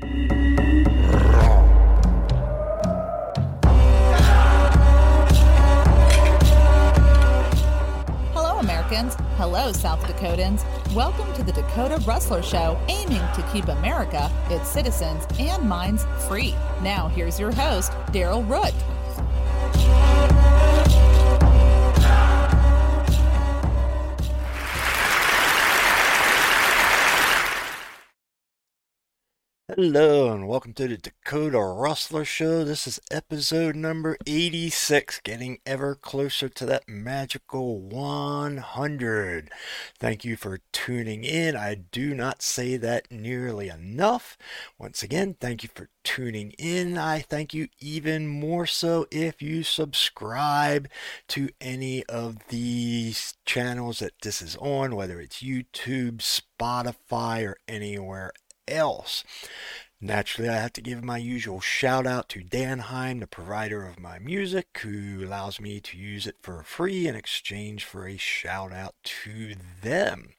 Hello, Americans. Hello, South Dakotans. Welcome to the Dakota Rustler Show, aiming to keep America, its citizens, and minds free. Now, here's your host, Daryl Root. Hello and welcome to the Dakota Rustler Show. This is episode number 86, getting ever closer to that magical 100. Thank you for tuning in. I do not say that nearly enough. Once again, thank you for tuning in. I thank you even more so if you subscribe to any of these channels that this is on, whether it's YouTube, Spotify, or anywhere else. Naturally, I have to give my usual shout out to Danheim, the provider of my music, who allows me to use it for free in exchange for a shout out to them.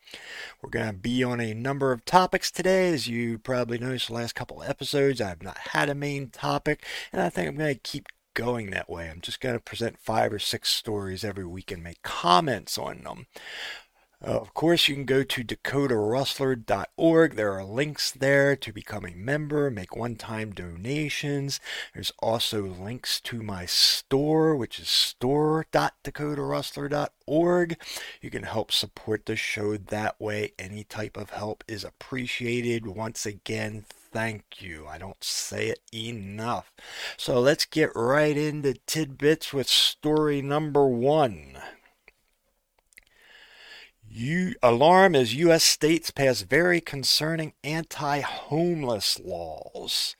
We're going to be on a number of topics today. As you probably noticed, the last couple episodes, I have not had a main topic, and I think I'm going to keep going that way. I'm just going to present five or six stories every week and make comments on them. Uh, of course, you can go to dakotarustler.org. There are links there to become a member, make one time donations. There's also links to my store, which is store.dakotarustler.org. You can help support the show that way. Any type of help is appreciated. Once again, thank you. I don't say it enough. So let's get right into tidbits with story number one. You, alarm as U.S. states pass very concerning anti homeless laws.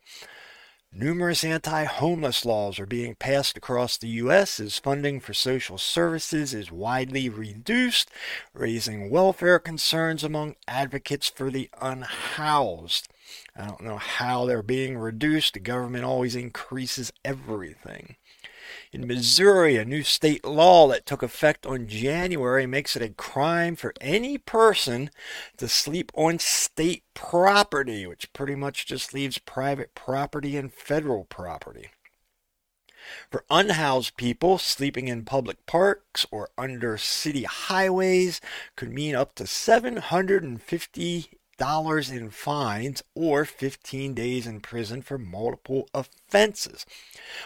Numerous anti homeless laws are being passed across the U.S. as funding for social services is widely reduced, raising welfare concerns among advocates for the unhoused. I don't know how they're being reduced. The government always increases everything. In Missouri, a new state law that took effect on January makes it a crime for any person to sleep on state property, which pretty much just leaves private property and federal property. For unhoused people, sleeping in public parks or under city highways could mean up to 750 dollars in fines or 15 days in prison for multiple offenses.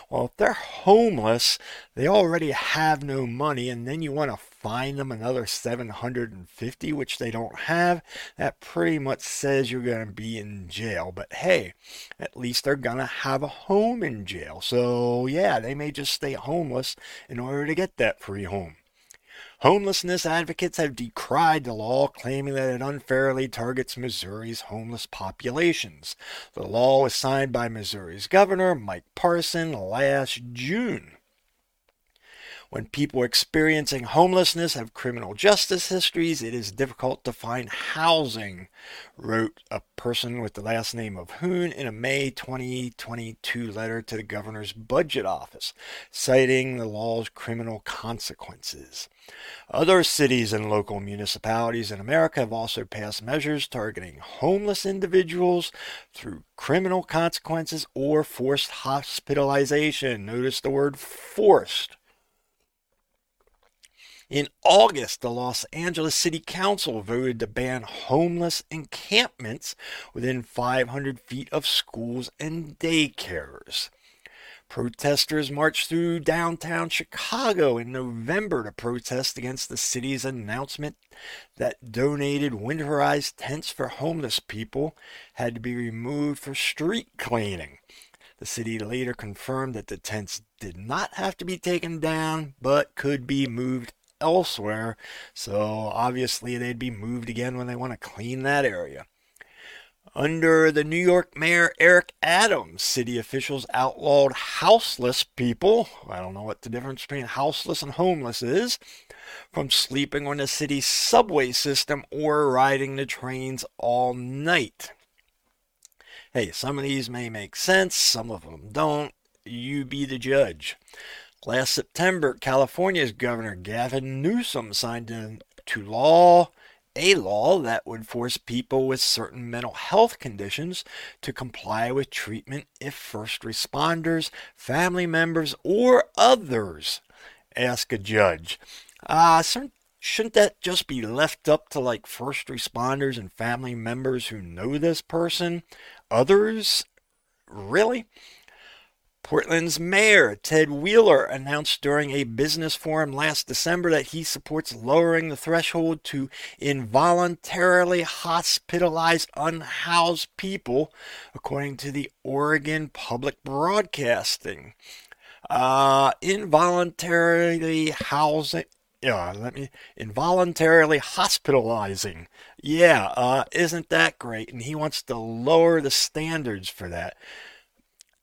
Well, if they're homeless, they already have no money and then you want to fine them another 750 which they don't have, that pretty much says you're going to be in jail. But hey, at least they're going to have a home in jail. So, yeah, they may just stay homeless in order to get that free home. Homelessness advocates have decried the law, claiming that it unfairly targets Missouri's homeless populations. The law was signed by Missouri's governor, Mike Parson, last June. When people experiencing homelessness have criminal justice histories, it is difficult to find housing, wrote a person with the last name of Hoon in a May 2022 letter to the governor's budget office, citing the law's criminal consequences. Other cities and local municipalities in America have also passed measures targeting homeless individuals through criminal consequences or forced hospitalization. Notice the word forced. In August, the Los Angeles City Council voted to ban homeless encampments within 500 feet of schools and daycares. Protesters marched through downtown Chicago in November to protest against the city's announcement that donated winterized tents for homeless people had to be removed for street cleaning. The city later confirmed that the tents did not have to be taken down, but could be moved elsewhere. So obviously they'd be moved again when they want to clean that area. Under the New York Mayor Eric Adams, city officials outlawed houseless people. I don't know what the difference between houseless and homeless is. From sleeping on the city's subway system or riding the trains all night. Hey, some of these may make sense, some of them don't. You be the judge. Last September, California's Governor Gavin Newsom signed into law a law that would force people with certain mental health conditions to comply with treatment if first responders, family members, or others ask a judge. Uh, shouldn't that just be left up to like first responders and family members who know this person? Others? Really? Portland's mayor, Ted Wheeler, announced during a business forum last December that he supports lowering the threshold to involuntarily hospitalize unhoused people, according to the Oregon Public Broadcasting. Uh, involuntarily housing. Yeah, let me involuntarily hospitalizing. Yeah, uh, isn't that great? And he wants to lower the standards for that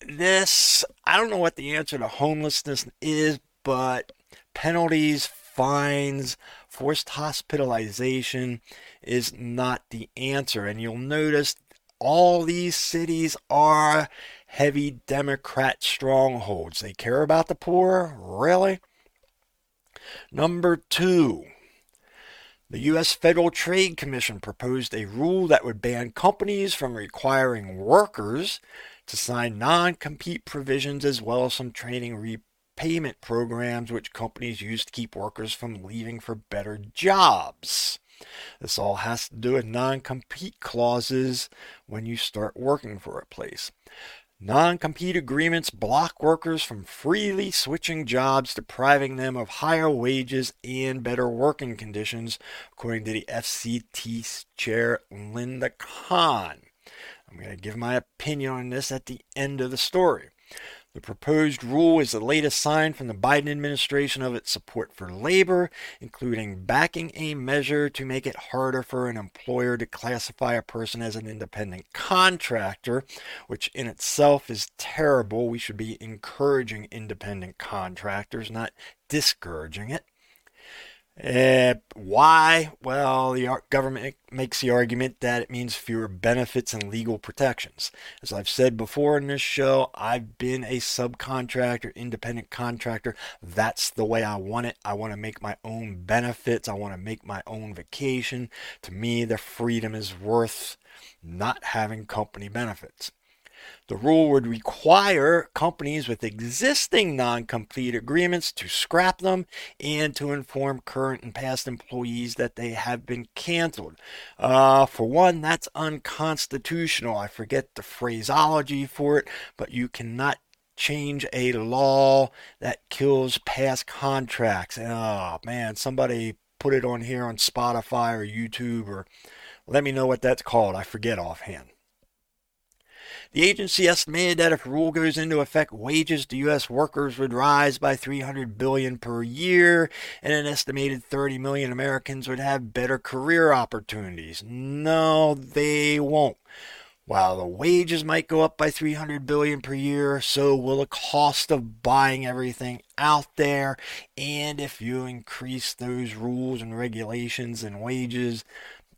this, I don't know what the answer to homelessness is, but penalties, fines, forced hospitalization is not the answer. And you'll notice all these cities are heavy Democrat strongholds. They care about the poor? Really? Number two, the U.S. Federal Trade Commission proposed a rule that would ban companies from requiring workers to sign non compete provisions as well as some training repayment programs which companies use to keep workers from leaving for better jobs. This all has to do with non compete clauses when you start working for a place. Non compete agreements block workers from freely switching jobs, depriving them of higher wages and better working conditions, according to the FTC chair Linda Khan. I'm going to give my opinion on this at the end of the story. The proposed rule is the latest sign from the Biden administration of its support for labor, including backing a measure to make it harder for an employer to classify a person as an independent contractor, which in itself is terrible. We should be encouraging independent contractors, not discouraging it. Uh, why? Well, the government makes the argument that it means fewer benefits and legal protections. As I've said before in this show, I've been a subcontractor, independent contractor. That's the way I want it. I want to make my own benefits. I want to make my own vacation. To me, the freedom is worth not having company benefits. The rule would require companies with existing non compete agreements to scrap them and to inform current and past employees that they have been canceled. Uh, for one, that's unconstitutional. I forget the phraseology for it, but you cannot change a law that kills past contracts. Oh man, somebody put it on here on Spotify or YouTube or let me know what that's called. I forget offhand. The agency estimated that if rule goes into effect, wages to U.S. workers would rise by 300 billion per year, and an estimated 30 million Americans would have better career opportunities. No, they won't. While the wages might go up by 300 billion per year, so will the cost of buying everything out there. And if you increase those rules and regulations and wages,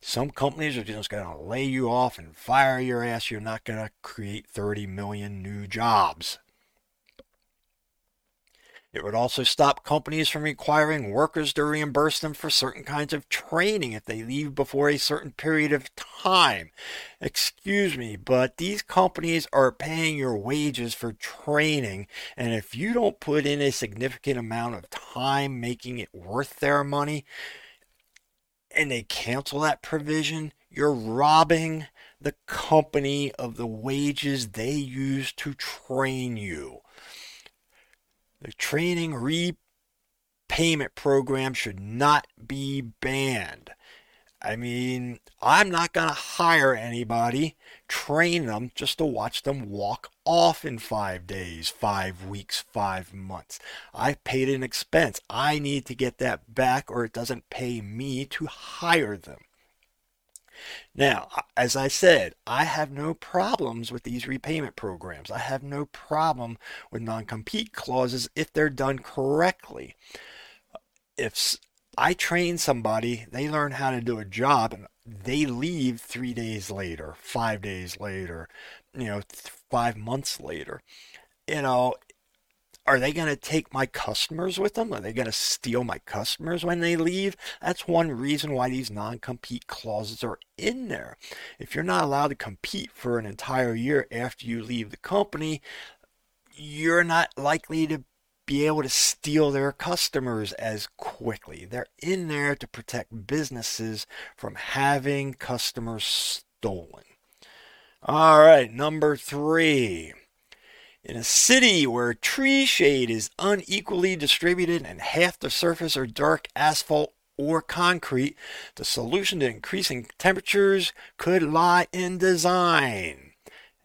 some companies are just going to lay you off and fire your ass. You're not going to create 30 million new jobs. It would also stop companies from requiring workers to reimburse them for certain kinds of training if they leave before a certain period of time. Excuse me, but these companies are paying your wages for training, and if you don't put in a significant amount of time making it worth their money, and they cancel that provision, you're robbing the company of the wages they use to train you. The training repayment program should not be banned. I mean, I'm not going to hire anybody, train them just to watch them walk off in five days, five weeks, five months. I paid an expense. I need to get that back or it doesn't pay me to hire them. Now, as I said, I have no problems with these repayment programs. I have no problem with non compete clauses if they're done correctly. If I train somebody, they learn how to do a job, and they leave three days later, five days later, you know, five months later. You know, are they going to take my customers with them? Are they going to steal my customers when they leave? That's one reason why these non compete clauses are in there. If you're not allowed to compete for an entire year after you leave the company, you're not likely to be able to steal their customers as quickly. They're in there to protect businesses from having customers stolen. All right, number three. In a city where tree shade is unequally distributed and half the surface are dark asphalt or concrete, the solution to increasing temperatures could lie in design.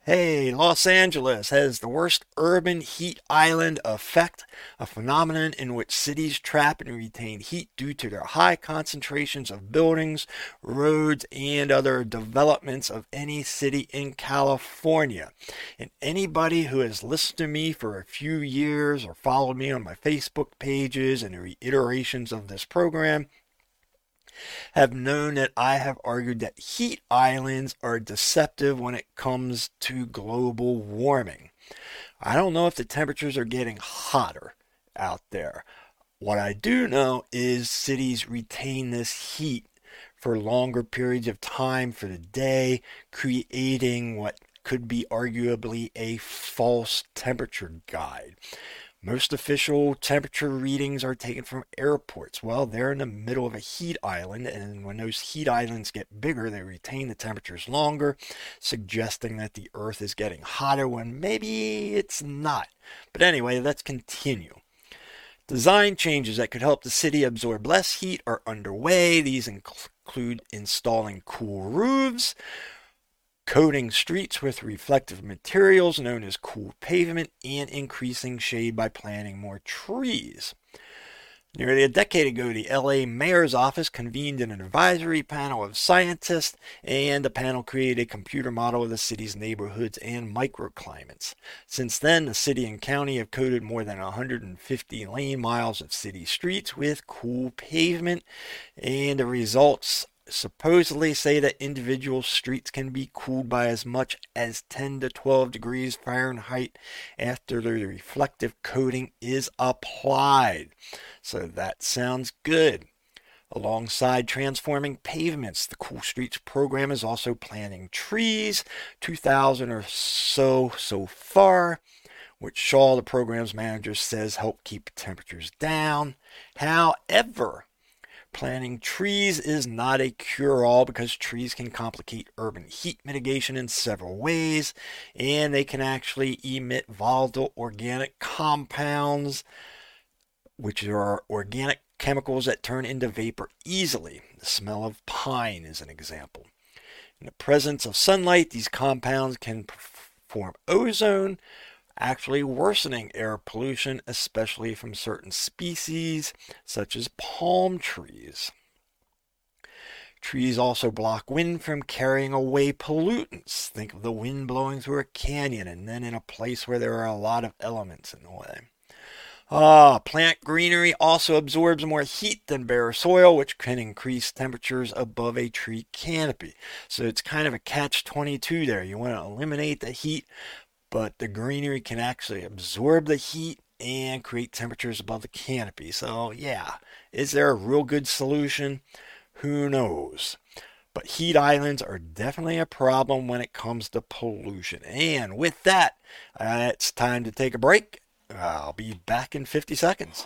Hey, Los Angeles has the worst urban heat island effect, a phenomenon in which cities trap and retain heat due to their high concentrations of buildings, roads, and other developments of any city in California. And anybody who has listened to me for a few years or followed me on my Facebook pages and the reiterations of this program have known that I have argued that heat islands are deceptive when it comes to global warming. I don't know if the temperatures are getting hotter out there. What I do know is cities retain this heat for longer periods of time for the day, creating what could be arguably a false temperature guide. Most official temperature readings are taken from airports. Well, they're in the middle of a heat island, and when those heat islands get bigger, they retain the temperatures longer, suggesting that the Earth is getting hotter when maybe it's not. But anyway, let's continue. Design changes that could help the city absorb less heat are underway. These include installing cool roofs, coating streets with reflective materials known as cool pavement, and increasing shade by planting more trees. Nearly a decade ago, the LA Mayor's Office convened an advisory panel of scientists, and the panel created a computer model of the city's neighborhoods and microclimates. Since then, the city and county have coated more than 150 lane miles of city streets with cool pavement, and the results supposedly say that individual streets can be cooled by as much as 10 to 12 degrees Fahrenheit after the reflective coating is applied. So that sounds good. Alongside transforming pavements, the Cool Streets program is also planting trees, 2,000 or so so far, which Shaw, the program's manager, says help keep temperatures down. However, Planting trees is not a cure all because trees can complicate urban heat mitigation in several ways, and they can actually emit volatile organic compounds, which are organic chemicals that turn into vapor easily. The smell of pine is an example. In the presence of sunlight, these compounds can form ozone, actually worsening air pollution, especially from certain species such as palm trees. Trees also block wind from carrying away pollutants. Think of the wind blowing through a canyon and then in a place where there are a lot of elements in the way. Ah, plant greenery also absorbs more heat than bare soil, which can increase temperatures above a tree canopy. So it's kind of a catch 22 there. You want to eliminate the heat, but the greenery can actually absorb the heat and create temperatures above the canopy. So, yeah, is there a real good solution? Who knows? But heat islands are definitely a problem when it comes to pollution. And with that, uh, it's time to take a break. I'll be back in 50 seconds.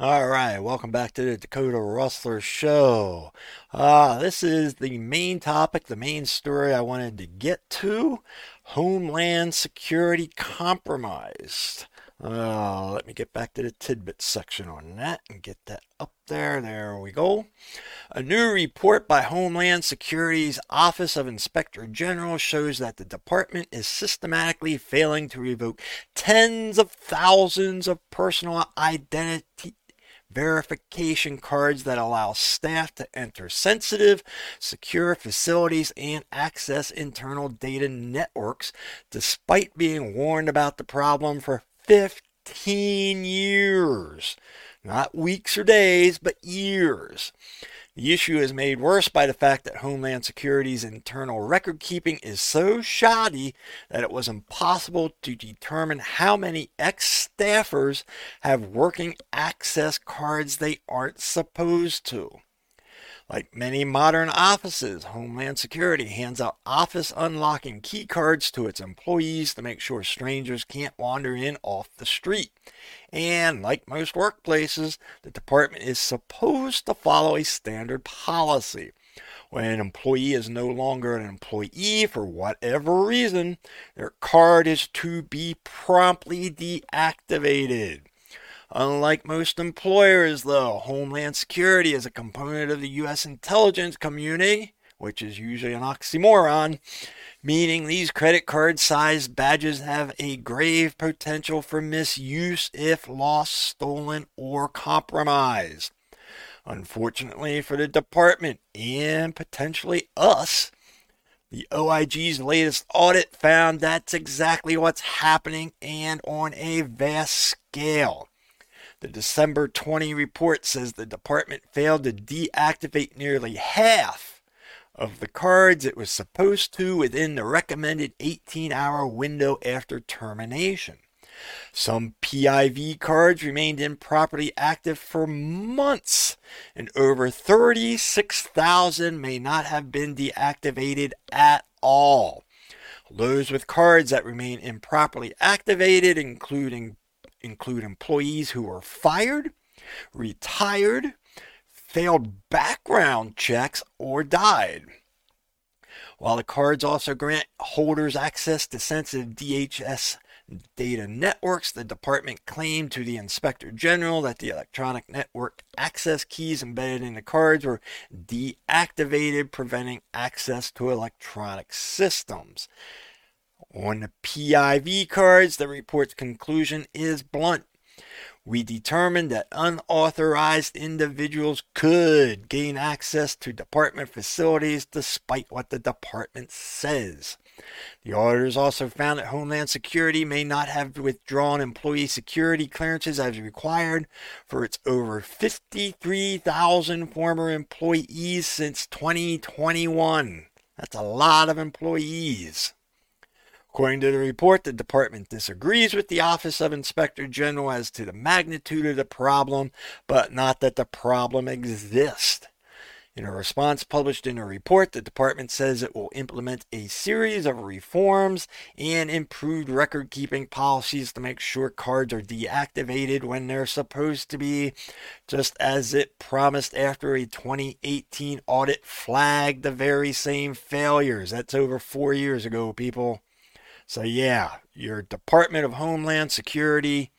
All right, welcome back to the Dakota Rustler Show. Uh, this is the main topic, the main story I wanted to get to Homeland Security compromised. Uh, let me get back to the tidbit section on that and get that up there. There we go. A new report by Homeland Security's Office of Inspector General shows that the department is systematically failing to revoke tens of thousands of personal identity verification cards that allow staff to enter sensitive, secure facilities and access internal data networks, despite being warned about the problem for 15 years. Not weeks or days, but years. The issue is made worse by the fact that Homeland Security's internal record keeping is so shoddy that it was impossible to determine how many ex staffers have working access cards they aren't supposed to. Like many modern offices, Homeland Security hands out office unlocking key cards to its employees to make sure strangers can't wander in off the street. And like most workplaces, the department is supposed to follow a standard policy. When an employee is no longer an employee for whatever reason, their card is to be promptly deactivated. Unlike most employers, though, Homeland Security is a component of the U.S. intelligence community, which is usually an oxymoron, meaning these credit card sized badges have a grave potential for misuse if lost, stolen, or compromised. Unfortunately for the department and potentially us, the OIG's latest audit found that's exactly what's happening and on a vast scale. The December 20 report says the department failed to deactivate nearly half of the cards it was supposed to within the recommended 18 hour window after termination. Some PIV cards remained improperly active for months, and over 36,000 may not have been deactivated at all. Those with cards that remain improperly activated, including include employees who were fired, retired, failed background checks, or died. While the cards also grant holders access to sensitive DHS data networks, the department claimed to the inspector general that the electronic network access keys embedded in the cards were deactivated, preventing access to electronic systems. On the PIV cards, the report's conclusion is blunt. We determined that unauthorized individuals could gain access to department facilities despite what the department says. The auditors also found that Homeland Security may not have withdrawn employee security clearances as required for its over 53,000 former employees since 2021. That's a lot of employees. According to the report, the department disagrees with the Office of Inspector General as to the magnitude of the problem, but not that the problem exists. In a response published in a report, the department says it will implement a series of reforms and improved record keeping policies to make sure cards are deactivated when they're supposed to be, just as it promised after a 2018 audit flagged the very same failures. That's over four years ago, people. So, yeah, your Department of Homeland Security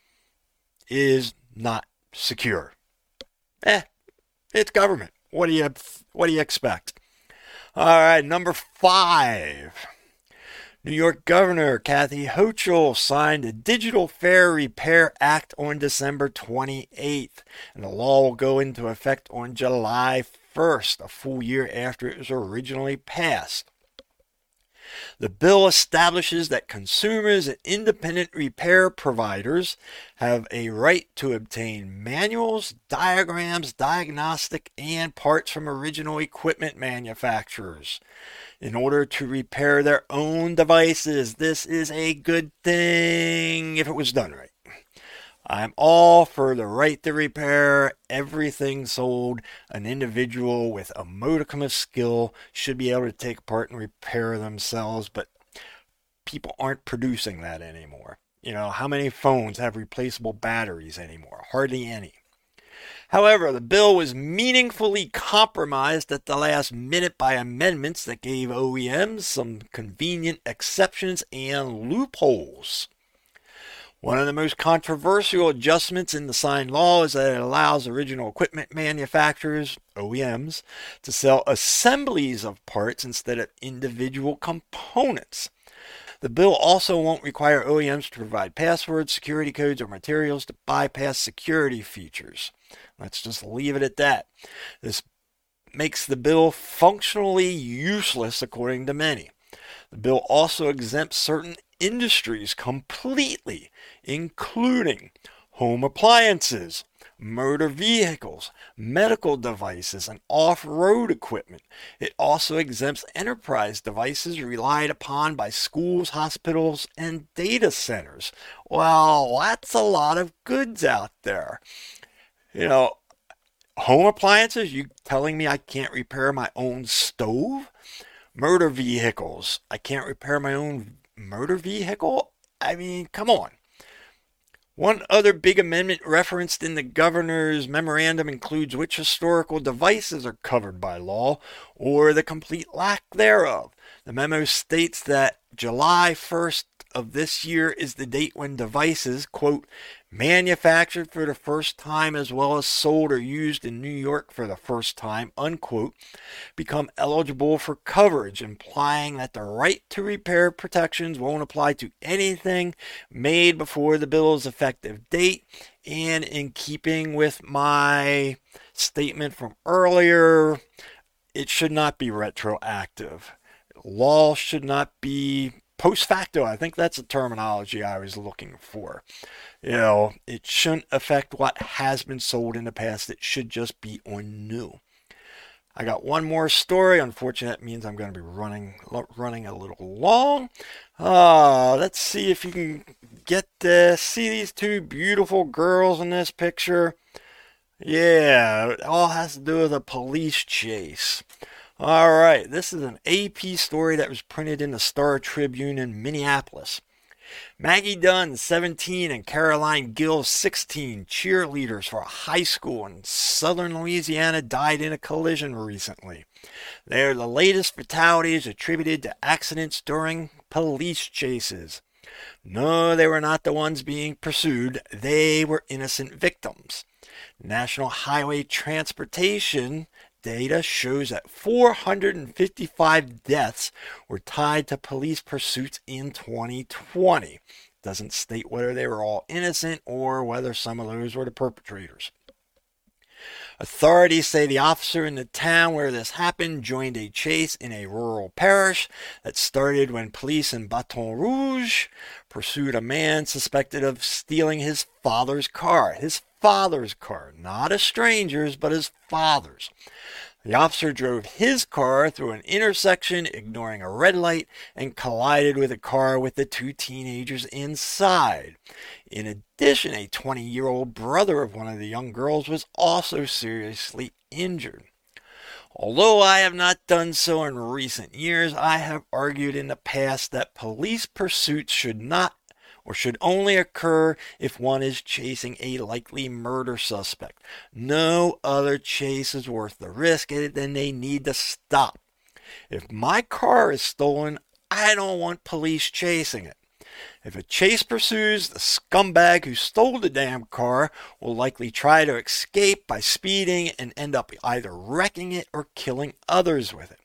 is not secure. Eh, it's government. What do you what do you expect? All right, number five. New York Governor Kathy Hochul signed the Digital Fair Repair Act on December 28th, and the law will go into effect on July 1st, a full year after it was originally passed. The bill establishes that consumers and independent repair providers have a right to obtain manuals, diagrams, diagnostic, and parts from original equipment manufacturers in order to repair their own devices. This is a good thing if it was done right. I'm all for the right to repair everything sold. An individual with a modicum of skill should be able to take part and repair themselves, but people aren't producing that anymore. You know, how many phones have replaceable batteries anymore? Hardly any. However, the bill was meaningfully compromised at the last minute by amendments that gave OEMs some convenient exceptions and loopholes. One of the most controversial adjustments in the signed law is that it allows original equipment manufacturers, OEMs, to sell assemblies of parts instead of individual components. The bill also won't require OEMs to provide passwords, security codes, or materials to bypass security features. Let's just leave it at that. This makes the bill functionally useless, according to many. The bill also exempts certain industries completely, including home appliances, motor vehicles, medical devices, and off road equipment. It also exempts enterprise devices relied upon by schools, hospitals, and data centers. Well, that's a lot of goods out there you know, home appliances, you telling me I can't repair my own stove? Murder vehicles, I can't repair my own murder vehicle? I mean, come on. One other big amendment referenced in the governor's memorandum includes which historical devices are covered by law or the complete lack thereof. The memo states that July 1st of this year is the date when devices, quote, manufactured for the first time as well as sold or used in New York for the first time, unquote, become eligible for coverage, implying that the right to repair protections won't apply to anything made before the bill's effective date. And in keeping with my statement from earlier, it should not be retroactive. Law should not be post facto. I think that's the terminology I was looking for. You know, it shouldn't affect what has been sold in the past. It should just be on new. I got one more story. Unfortunately, that means I'm going to be running running a little long. Uh, let's see if you can get to See these two beautiful girls in this picture? Yeah, it all has to do with a police chase. All right, this is an AP story that was printed in the Star Tribune in Minneapolis. Maggie Dunn, 17, and Caroline Gill, 16, cheerleaders for a high school in southern Louisiana, died in a collision recently. They are the latest fatalities attributed to accidents during police chases. No, they were not the ones being pursued, they were innocent victims. National Highway Transportation data shows that 455 deaths were tied to police pursuits in 2020. Doesn't state whether they were all innocent or whether some of those were the perpetrators. Authorities say the officer in the town where this happened joined a chase in a rural parish that started when police in Baton Rouge pursued a man suspected of stealing his father's car. His father's car, not a stranger's, but his father's. The officer drove his car through an intersection, ignoring a red light, and collided with a car with the two teenagers inside. In addition, a 20 year old brother of one of the young girls was also seriously injured. Although I have not done so in recent years, I have argued in the past that police pursuits should not or should only occur if one is chasing a likely murder suspect. No other chase is worth the risk, and then they need to stop. If my car is stolen, I don't want police chasing it. If a chase pursues, the scumbag who stole the damn car will likely try to escape by speeding and end up either wrecking it or killing others with it.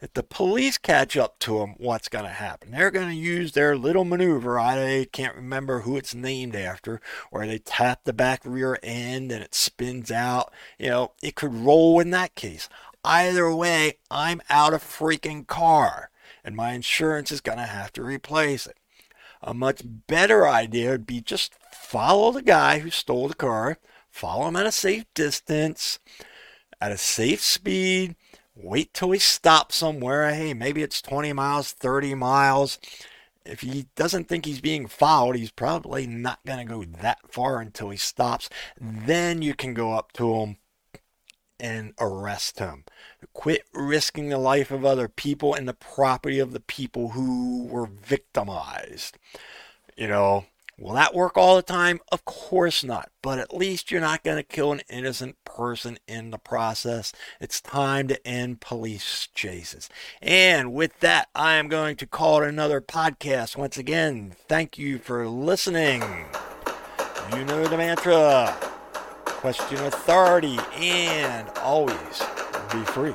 If the police catch up to them, what's going to happen? They're going to use their little maneuver. I can't remember who it's named after, where they tap the back rear end and it spins out. You know, it could roll in that case. Either way, I'm out of freaking car, and my insurance is going to have to replace it. A much better idea would be just follow the guy who stole the car, follow him at a safe distance, at a safe speed, Wait till he stops somewhere. Hey, maybe it's 20 miles, 30 miles. If he doesn't think he's being followed, he's probably not going to go that far until he stops. Then you can go up to him and arrest him. Quit risking the life of other people and the property of the people who were victimized. You know, Will that work all the time? Of course not. But at least you're not going to kill an innocent person in the process. It's time to end police chases. And with that, I am going to call it another podcast. Once again, thank you for listening. You know the mantra question authority and always be free.